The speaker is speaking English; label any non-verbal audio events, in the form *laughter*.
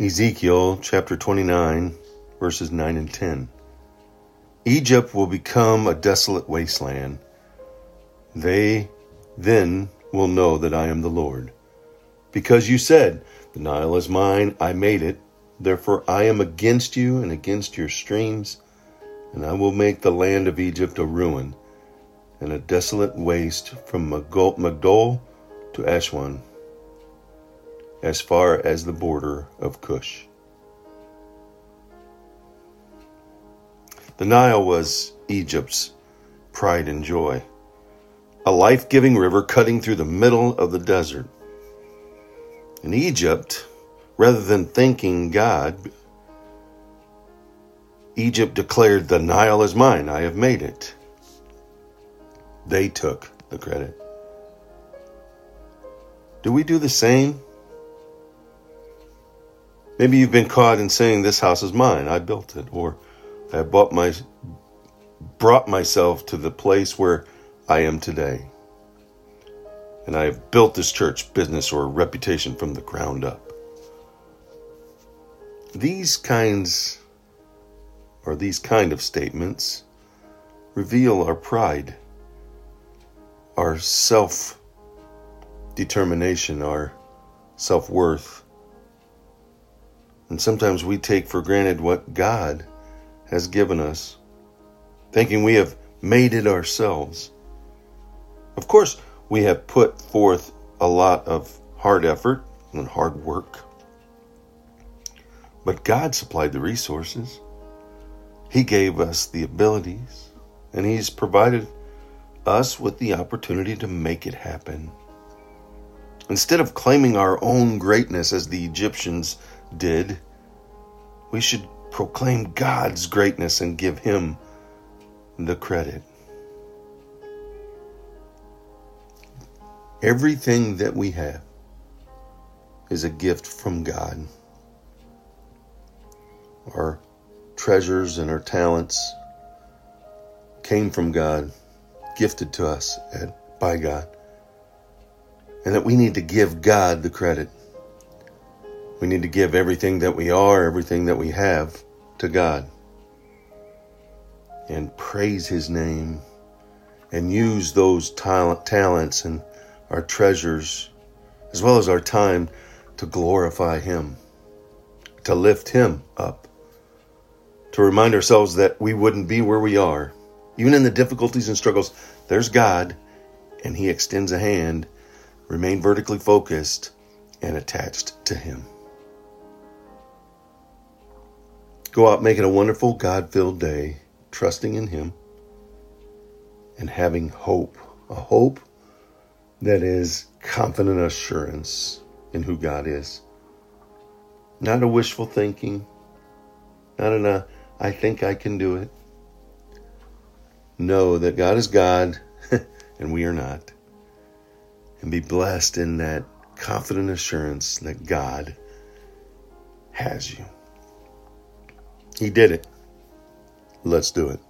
Ezekiel chapter 29, verses 9 and 10. Egypt will become a desolate wasteland. They then will know that I am the Lord. Because you said, The Nile is mine, I made it. Therefore I am against you and against your streams, and I will make the land of Egypt a ruin and a desolate waste from Migdol to Aswan, as far as the border of Cush. The Nile was Egypt's pride and joy, a life giving river cutting through the middle of the desert. In Egypt, rather than thanking God, Egypt declared, The Nile is mine, I have made it. They took the credit. Do we do the same? Maybe you've been caught in saying, This house is mine, I built it, or I bought my, brought myself to the place where I am today. And I have built this church, business, or reputation from the ground up. These kinds, or these kind of statements, reveal our pride, our self determination, our self worth. And sometimes we take for granted what God has given us, thinking we have made it ourselves. Of course, we have put forth a lot of hard effort and hard work. But God supplied the resources. He gave us the abilities, and He's provided us with the opportunity to make it happen. Instead of claiming our own greatness as the Egyptians did, we should proclaim God's greatness and give Him the credit. Everything that we have is a gift from God. Our treasures and our talents came from God, gifted to us by God, and that we need to give God the credit. We need to give everything that we are, everything that we have to God and praise His name and use those talent, talents and our treasures as well as our time to glorify Him, to lift Him up, to remind ourselves that we wouldn't be where we are. Even in the difficulties and struggles, there's God and He extends a hand. Remain vertically focused and attached to Him. Go out making a wonderful, God filled day, trusting in Him and having hope. A hope that is confident assurance in who God is. Not a wishful thinking, not in a, I think I can do it. Know that God is God *laughs* and we are not. And be blessed in that confident assurance that God has you. He did it. Let's do it.